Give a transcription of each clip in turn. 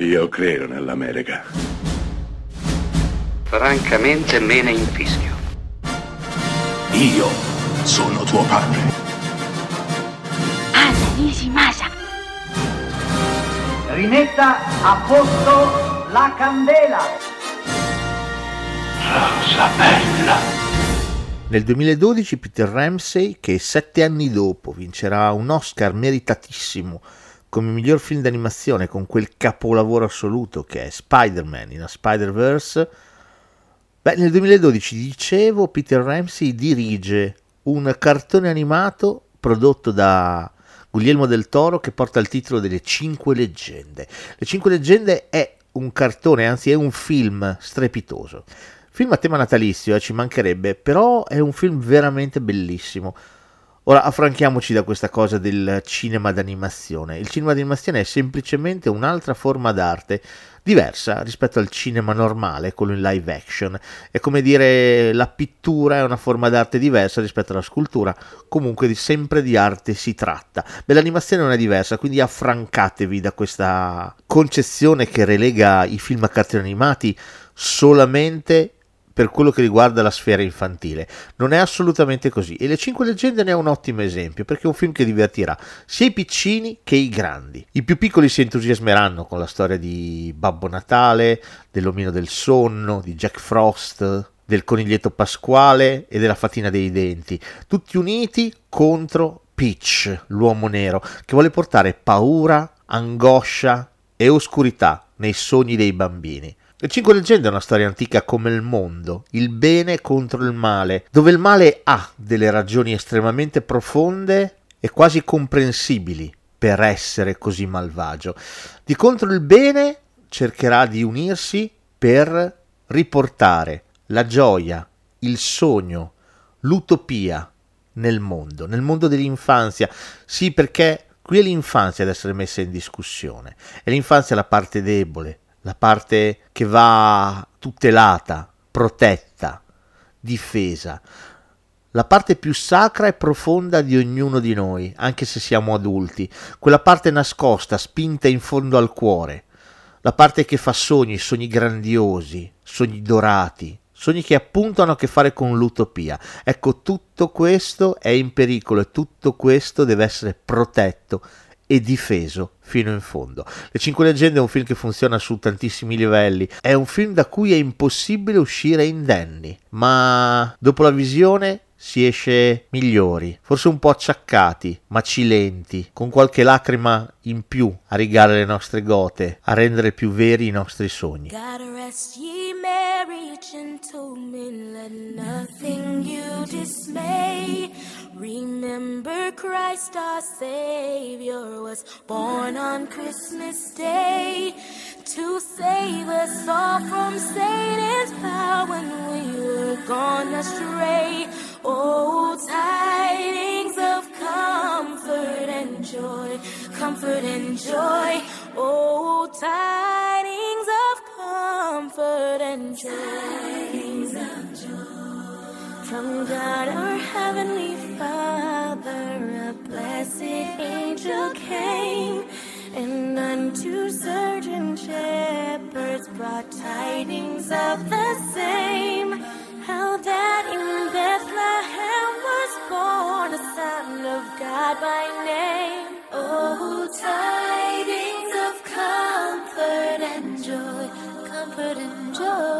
Io credo nell'America. Francamente me ne infischio. Io sono tuo padre. Anna Nishimasa. Rimetta a posto la candela. Rosa bella. Nel 2012 Peter Ramsey, che sette anni dopo vincerà un Oscar meritatissimo come miglior film d'animazione con quel capolavoro assoluto che è Spider-Man in a Spider-Verse, beh, nel 2012, dicevo, Peter Ramsey dirige un cartone animato prodotto da Guglielmo del Toro che porta il titolo delle Cinque Leggende. Le Cinque Leggende è un cartone, anzi è un film strepitoso. Film a tema natalizio, eh, ci mancherebbe, però è un film veramente bellissimo. Ora affranchiamoci da questa cosa del cinema d'animazione. Il cinema d'animazione è semplicemente un'altra forma d'arte, diversa rispetto al cinema normale, quello in live action. È come dire la pittura è una forma d'arte diversa rispetto alla scultura, comunque sempre di arte si tratta. Beh, l'animazione non è diversa, quindi affrancatevi da questa concezione che relega i film a cartoni animati solamente per quello che riguarda la sfera infantile. Non è assolutamente così e Le Cinque Leggende ne è un ottimo esempio perché è un film che divertirà sia i piccini che i grandi. I più piccoli si entusiasmeranno con la storia di Babbo Natale, dell'omino del sonno, di Jack Frost, del coniglietto pasquale e della fatina dei denti, tutti uniti contro Peach, l'uomo nero, che vuole portare paura, angoscia e oscurità nei sogni dei bambini. Le Cinque Leggende è una storia antica come il mondo, il bene contro il male, dove il male ha delle ragioni estremamente profonde e quasi comprensibili per essere così malvagio. Di contro il bene cercherà di unirsi per riportare la gioia, il sogno, l'utopia nel mondo, nel mondo dell'infanzia. Sì, perché qui è l'infanzia ad essere messa in discussione. È l'infanzia la parte debole, la parte che va tutelata, protetta, difesa, la parte più sacra e profonda di ognuno di noi, anche se siamo adulti, quella parte nascosta, spinta in fondo al cuore, la parte che fa sogni, sogni grandiosi, sogni dorati, sogni che appunto hanno a che fare con l'utopia. Ecco, tutto questo è in pericolo e tutto questo deve essere protetto e difeso fino in fondo. Le Cinque Leggende è un film che funziona su tantissimi livelli, è un film da cui è impossibile uscire indenni, ma dopo la visione si esce migliori, forse un po' acciaccati, macilenti, con qualche lacrima in più a rigare le nostre gote, a rendere più veri i nostri sogni. Remember Christ our Savior was born on Christmas Day to save us all from Satan's power when we were gone astray. Oh, tidings of comfort and joy, comfort and joy. Oh, tidings of comfort and joy. Tidings of joy. From God our Heavenly Father, came, and unto certain shepherds brought tidings of the same. How that in Bethlehem was born a Son of God by name. Oh, tidings of comfort and joy, comfort and joy.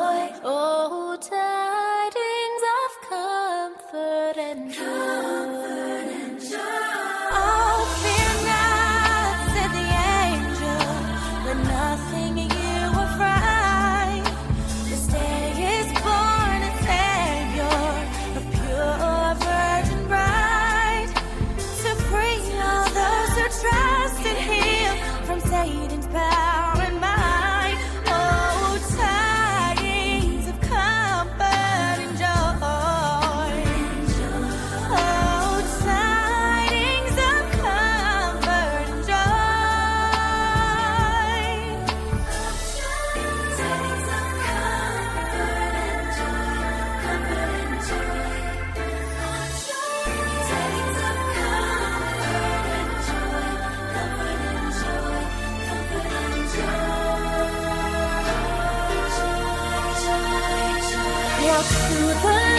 walk through the